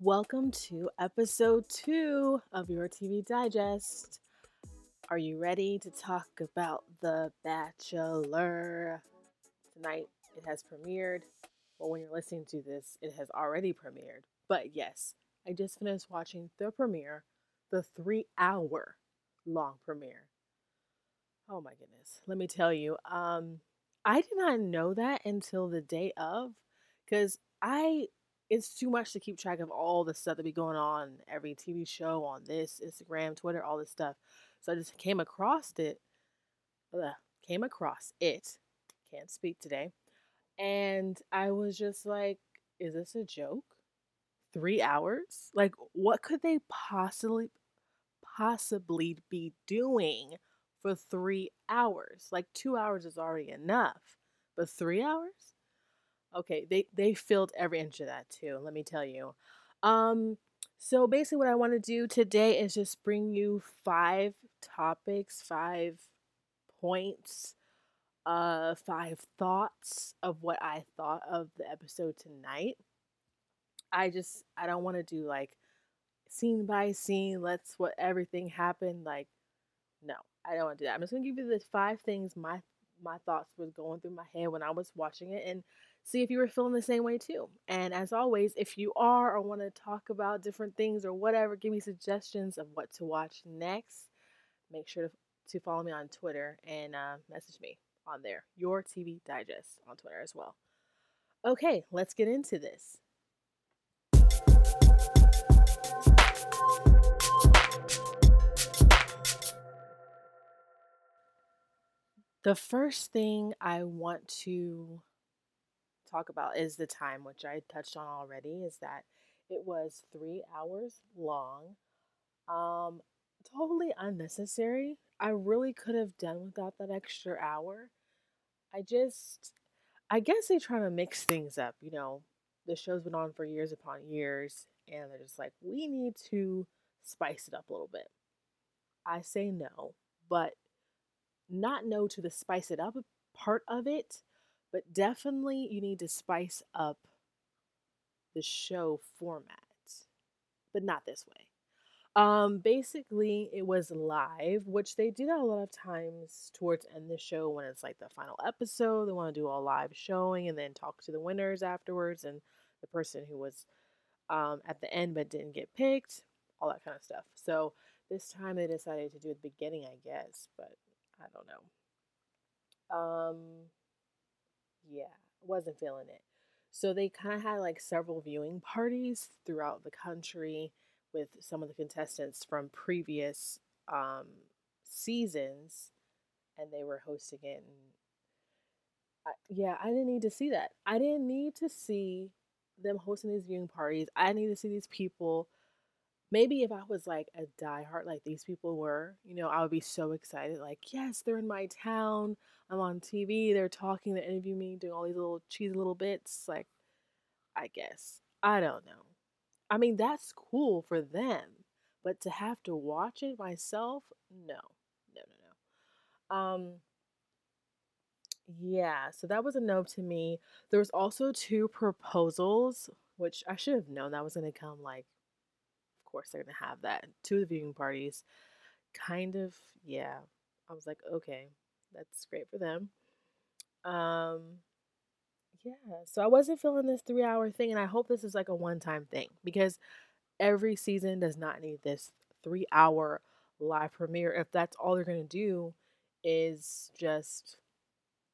Welcome to episode two of your TV Digest. Are you ready to talk about The Bachelor? Tonight it has premiered. Well, when you're listening to this, it has already premiered. But yes, I just finished watching the premiere, the three hour long premiere. Oh my goodness. Let me tell you, um, I did not know that until the day of because I it's too much to keep track of all the stuff that be going on every TV show on this Instagram, Twitter, all this stuff. So I just came across it. Ugh, came across it. Can't speak today. And I was just like, is this a joke? Three hours? Like, what could they possibly possibly be doing for three hours? Like two hours is already enough. But three hours? Okay, they they filled every inch of that too. Let me tell you. Um, so basically, what I want to do today is just bring you five topics, five points, uh, five thoughts of what I thought of the episode tonight. I just I don't want to do like scene by scene. Let's what everything happened. Like, no, I don't want to do that. I'm just gonna give you the five things my my thoughts was going through my head when I was watching it, and see if you were feeling the same way too. And as always, if you are or want to talk about different things or whatever, give me suggestions of what to watch next. Make sure to, to follow me on Twitter and uh, message me on there. Your TV Digest on Twitter as well. Okay, let's get into this. The first thing I want to talk about is the time, which I touched on already, is that it was three hours long. Um, totally unnecessary. I really could have done without that extra hour. I just, I guess they're trying to mix things up. You know, the show's been on for years upon years, and they're just like, we need to spice it up a little bit. I say no, but not no to the spice it up part of it but definitely you need to spice up the show format, but not this way. Um, basically, it was live, which they do that a lot of times towards end the show when it's like the final episode. They want to do a live showing and then talk to the winners afterwards and the person who was um, at the end but didn't get picked, all that kind of stuff. So this time they decided to do it the beginning, I guess, but I don't know. Um, yeah, wasn't feeling it. So they kind of had like several viewing parties throughout the country with some of the contestants from previous um, seasons, and they were hosting it. And I, yeah, I didn't need to see that. I didn't need to see them hosting these viewing parties. I need to see these people maybe if I was like a diehard like these people were, you know, I would be so excited. Like, yes, they're in my town. I'm on TV. They're talking, they're interviewing me, doing all these little cheesy little bits. Like, I guess. I don't know. I mean, that's cool for them. But to have to watch it myself, no. No, no, no. Um, yeah, so that was a no to me. There was also two proposals, which I should have known that was going to come like of course they're gonna have that. Two of the viewing parties, kind of, yeah. I was like, okay, that's great for them. Um, yeah, so I wasn't feeling this three hour thing, and I hope this is like a one time thing because every season does not need this three hour live premiere. If that's all they're gonna do, is just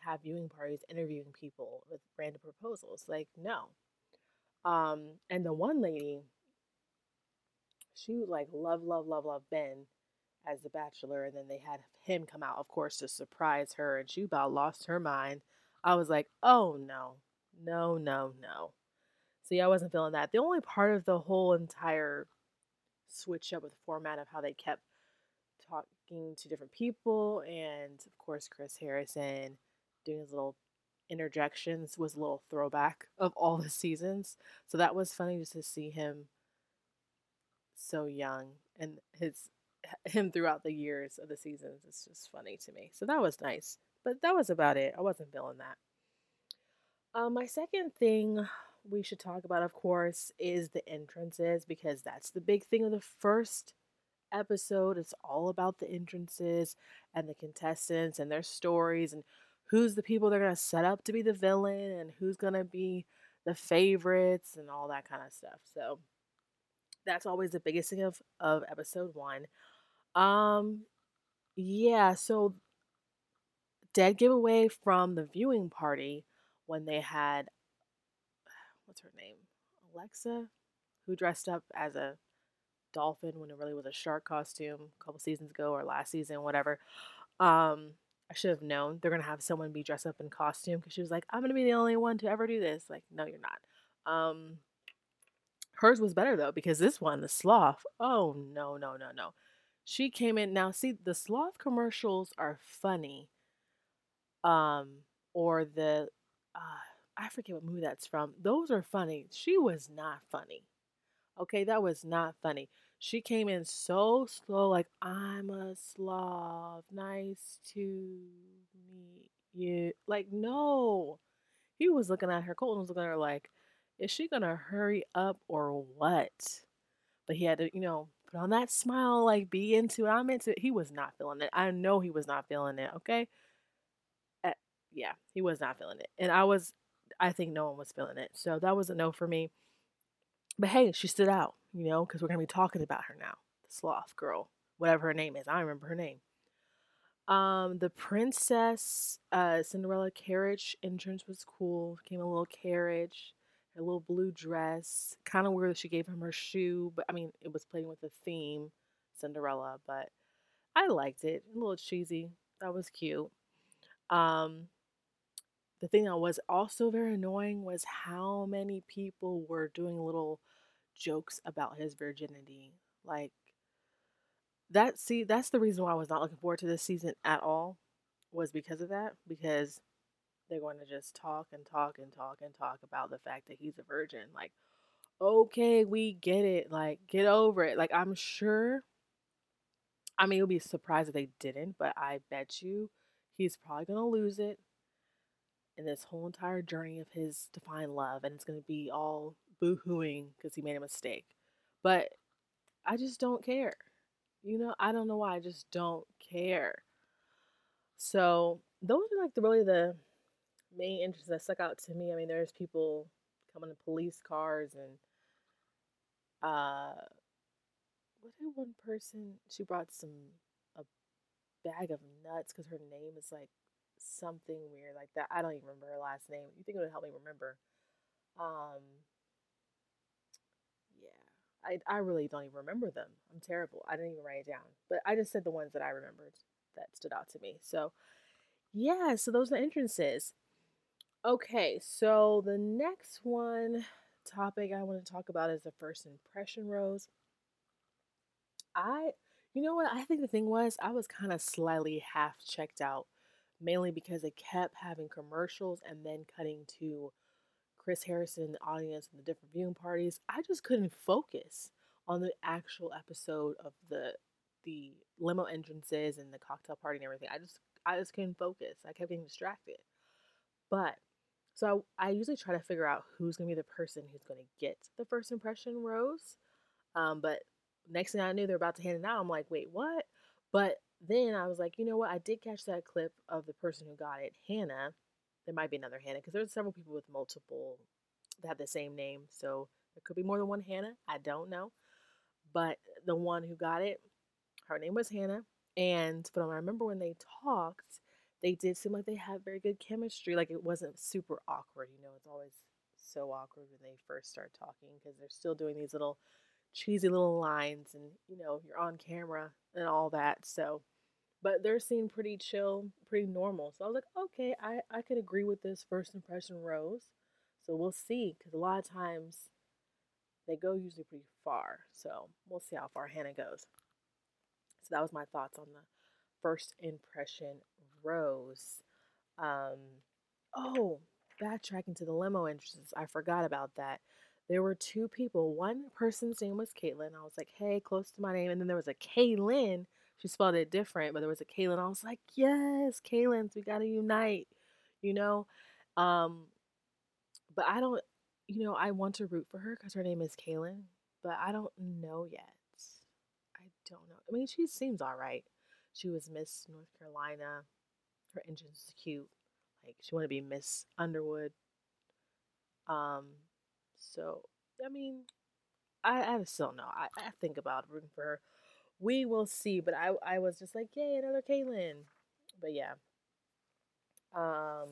have viewing parties interviewing people with random proposals. Like, no. Um, and the one lady, she like love, love, love, love Ben as the bachelor, and then they had him come out, of course, to surprise her, and she about lost her mind. I was like, oh no, no, no, no. See, I wasn't feeling that. The only part of the whole entire switch up with format of how they kept talking to different people, and of course, Chris Harrison doing his little interjections was a little throwback of all the seasons. So that was funny just to see him so young and his him throughout the years of the seasons. It's just funny to me. So that was nice. But that was about it. I wasn't feeling that. Uh, my second thing we should talk about, of course, is the entrances because that's the big thing of the first episode. It's all about the entrances and the contestants and their stories and who's the people they're going to set up to be the villain and who's going to be the favorites and all that kind of stuff. So that's always the biggest thing of, of episode one. Um, yeah, so dead giveaway from the viewing party when they had what's her name? Alexa, who dressed up as a dolphin when it really was a shark costume a couple seasons ago or last season, whatever. Um, I should have known they're gonna have someone be dressed up in costume because she was like, "I'm gonna be the only one to ever do this." Like, no, you're not. Um, hers was better though because this one, the sloth. Oh no, no, no, no. She came in now. See, the sloth commercials are funny. Um, or the uh, I forget what movie that's from. Those are funny. She was not funny. Okay, that was not funny. She came in so slow, like, I'm a Slav. Nice to meet you. Like, no. He was looking at her. Colton was looking at her like, is she gonna hurry up or what? But he had to, you know, put on that smile, like, be into it. I'm into it. He was not feeling it. I know he was not feeling it, okay? Yeah, he was not feeling it. And I was I think no one was feeling it. So that was a no for me. But hey, she stood out, you know, because we're going to be talking about her now. The sloth girl, whatever her name is. I remember her name. Um, the princess uh, Cinderella carriage entrance was cool. Came a little carriage, a little blue dress. Kind of weird that she gave him her shoe, but I mean, it was playing with the theme, Cinderella. But I liked it. A little cheesy. That was cute. Um, the thing that was also very annoying was how many people were doing little jokes about his virginity. Like that see that's the reason why I was not looking forward to this season at all was because of that because they're going to just talk and talk and talk and talk about the fact that he's a virgin. Like okay, we get it. Like get over it. Like I'm sure I mean, you'll be surprised if they didn't, but I bet you he's probably going to lose it in this whole entire journey of his to find love, and it's going to be all boo hooing because he made a mistake. But I just don't care. You know, I don't know why. I just don't care. So those are like the really the main interests that stuck out to me. I mean, there's people coming in police cars and uh, what did one person? She brought some a bag of nuts because her name is like something weird like that. I don't even remember her last name. You think it would help me remember? Um, yeah, I I really don't even remember them. I'm terrible. I didn't even write it down, but I just said the ones that I remembered that stood out to me. So, yeah, so those are the entrances. Okay, so the next one topic I want to talk about is the first impression rose. I, you know what? I think the thing was I was kind of slightly half checked out mainly because they kept having commercials and then cutting to Chris Harrison, the audience, and the different viewing parties. I just couldn't focus on the actual episode of the the limo entrances and the cocktail party and everything. I just I just couldn't focus. I kept getting distracted. But so I, I usually try to figure out who's gonna be the person who's gonna get the first impression rose. Um, but next thing I knew, they're about to hand it out. I'm like, wait, what? But then I was like, you know what? I did catch that clip of the person who got it, Hannah. There might be another Hannah because there's several people with multiple that have the same name. So there could be more than one Hannah. I don't know. But the one who got it, her name was Hannah. And but I remember when they talked, they did seem like they had very good chemistry. Like it wasn't super awkward. You know, it's always so awkward when they first start talking because they're still doing these little cheesy little lines and you know you're on camera and all that so but they're seen pretty chill, pretty normal. So I was like, okay, I, I could agree with this first impression rose. So we'll see, because a lot of times they go usually pretty far. So we'll see how far Hannah goes. So that was my thoughts on the first impression rose. Um, oh, backtracking to the limo entrances, I forgot about that. There were two people. One person's name was Caitlin. I was like, hey, close to my name. And then there was a Caelynn. She spelled it different, but there was a Caelynn. I was like, yes, Kaylins, we gotta unite, you know? Um, but I don't, you know, I want to root for her because her name is Kaylin, but I don't know yet. I don't know. I mean, she seems all right. She was Miss North Carolina. Her engine's is cute. Like she want to be Miss Underwood. Um, so I mean, I I still know. I, I think about rooting for her. We will see. But I I was just like, yay, another Kaylin. But yeah. Um,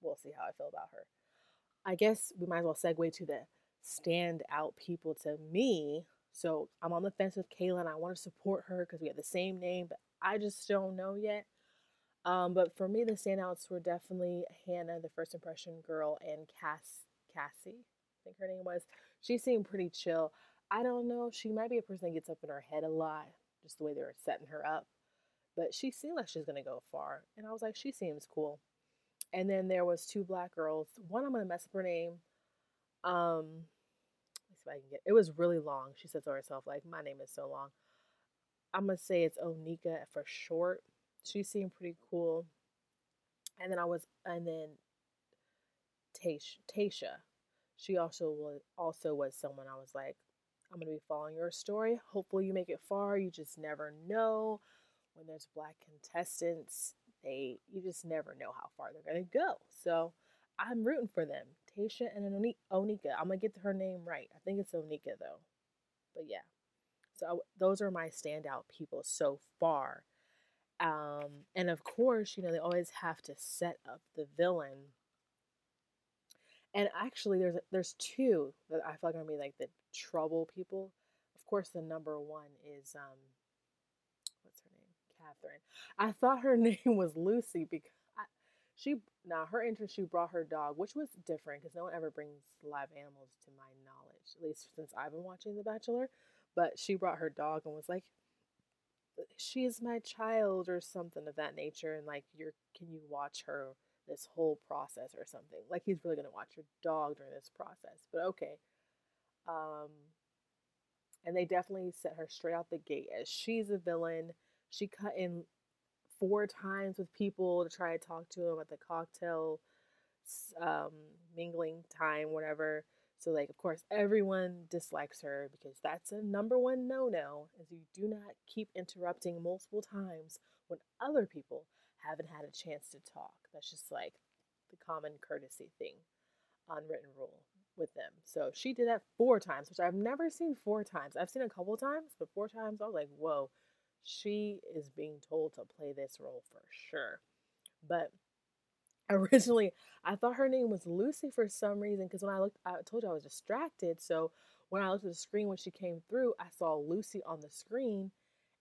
we'll see how I feel about her. I guess we might as well segue to the standout people to me. So I'm on the fence with Caelynn. I want to support her because we have the same name, but I just don't know yet. Um, but for me, the standouts were definitely Hannah, the first impression girl, and Cass, Cassie, I think her name was. She seemed pretty chill. I don't know. She might be a person that gets up in her head a lot, just the way they were setting her up. But she seemed like she's gonna go far, and I was like, she seems cool. And then there was two black girls. One I'm gonna mess up her name. Um, let's see if I can get. It was really long. She said to herself, like, my name is so long. I'm gonna say it's Onyeka for short. She seemed pretty cool. And then I was, and then Tayshia, Tayshia, she also was also was someone I was like, I'm gonna be following your story. Hopefully you make it far. You just never know. When there's black contestants, they you just never know how far they're gonna go. So I'm rooting for them. Tayshia and Onyeka. I'm gonna get her name right. I think it's Onyeka though. But yeah. So those are my standout people so far. Um, and of course, you know, they always have to set up the villain. And actually, there's there's two that I feel like are gonna be like the trouble people. Of course, the number one is um, what's her name, Catherine. I thought her name was Lucy because I, she now her entrance she brought her dog, which was different because no one ever brings live animals to my knowledge, at least since I've been watching The Bachelor. But she brought her dog and was like, she is my child or something of that nature and like you're can you watch her this whole process or something. Like he's really going to watch your dog during this process but okay. Um and they definitely set her straight out the gate as she's a villain. She cut in four times with people to try to talk to him at the cocktail um mingling time whatever. So, like, of course, everyone dislikes her because that's a number one no no, is you do not keep interrupting multiple times when other people haven't had a chance to talk. That's just like the common courtesy thing, unwritten rule with them. So she did that four times, which I've never seen four times. I've seen a couple times, but four times I was like, whoa, she is being told to play this role for sure. But originally I thought her name was Lucy for some reason because when I looked, I told you I was distracted. So when I looked at the screen when she came through, I saw Lucy on the screen,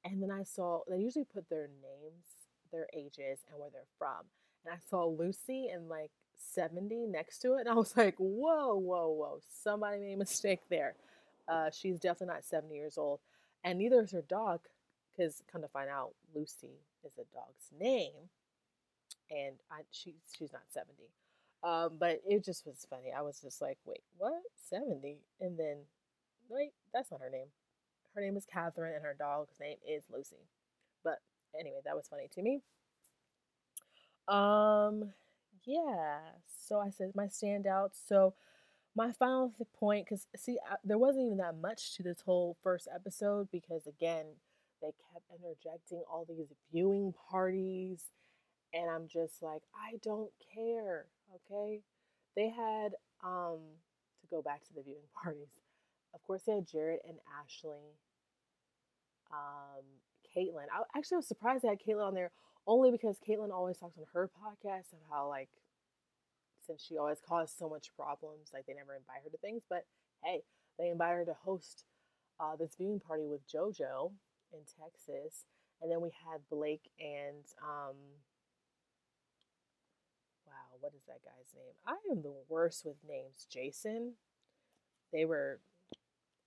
and then I saw they usually put their names, their ages, and where they're from, and I saw Lucy and like 70 next to it, and I was like, whoa, whoa, whoa, somebody made a mistake there. Uh, she's definitely not 70 years old, and neither is her dog, because come to find out, Lucy is a dog's name and I she she's not 70. Um, but it just was funny. I was just like, wait, what? 70? And then, wait, that's not her name. Her name is Catherine, and her dog's name is Lucy. Anyway, that was funny to me. Um, yeah. So I said my standouts. So my final point, because see, I, there wasn't even that much to this whole first episode because again, they kept interjecting all these viewing parties and I'm just like, I don't care. Okay. They had, um, to go back to the viewing parties, of course, they had Jared and Ashley, um, Kaitlyn. I actually was surprised they had Kaitlyn on there only because Kaitlyn always talks on her podcast of how, like, since she always caused so much problems, like, they never invite her to things. But hey, they invited her to host uh, this viewing party with JoJo in Texas. And then we had Blake and, um, wow, what is that guy's name? I am the worst with names. Jason. They were,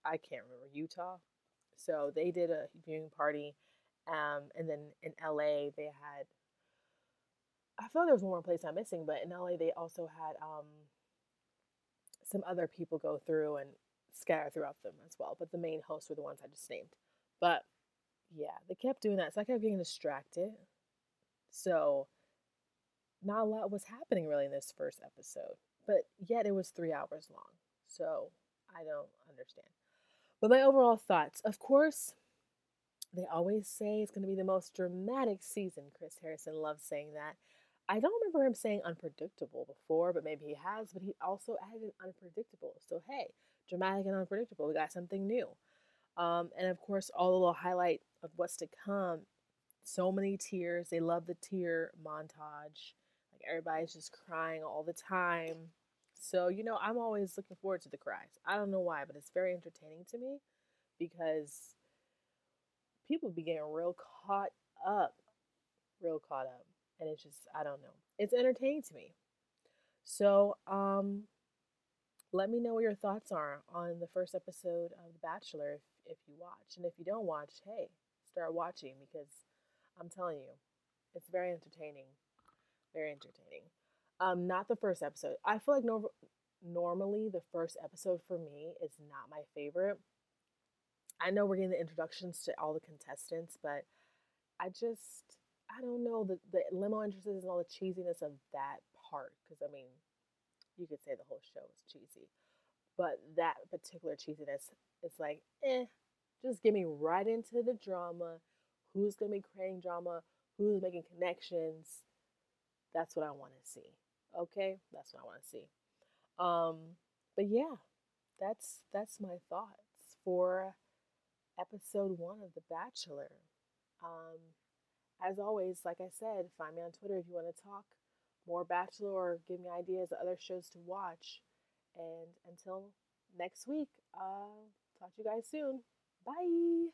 I can't remember, Utah. So they did a viewing party, Um, and then in LA, they had, I feel like there was one more place I'm missing, but in LA, they also had um, some other people go through and scatter throughout them as well. But the main hosts were the ones I just named. But yeah, they kept doing that. So I kept getting distracted. So not a lot was happening really in this first episode. But yet it was three hours long. So I don't understand. But my overall thoughts, of course, they always say it's going to be the most dramatic season. Chris Harrison loves saying that. I don't remember him saying unpredictable before, but maybe he has. But he also added unpredictable. So, hey, dramatic and unpredictable. We got something new. Um, and of course, all the little highlight of what's to come. So many tears. They love the tear montage. Like everybody's just crying all the time. So, you know, I'm always looking forward to the cries. I don't know why, but it's very entertaining to me because people be getting real caught up, real caught up. And it's just, I don't know. It's entertaining to me. So, um, let me know what your thoughts are on the first episode of The Bachelor if, if you watch. And if you don't watch, hey, start watching because I'm telling you, it's very entertaining. Very entertaining. Um, not the first episode. I feel like no, normally the first episode for me is not my favorite. I know we're getting the introductions to all the contestants, but I just I don't know the the limo entrances and all the cheesiness of that part. Because I mean, you could say the whole show is cheesy, but that particular cheesiness is like, eh, just get me right into the drama. Who's gonna be creating drama? Who's making connections? That's what I want to see. Okay, that's what I want to see. Um, but yeah, that's that's my thoughts for episode one of The Bachelor. Um, as always, like I said, find me on Twitter if you want to talk more Bachelor or give me ideas of other shows to watch. And until next week, uh, talk to you guys soon. Bye.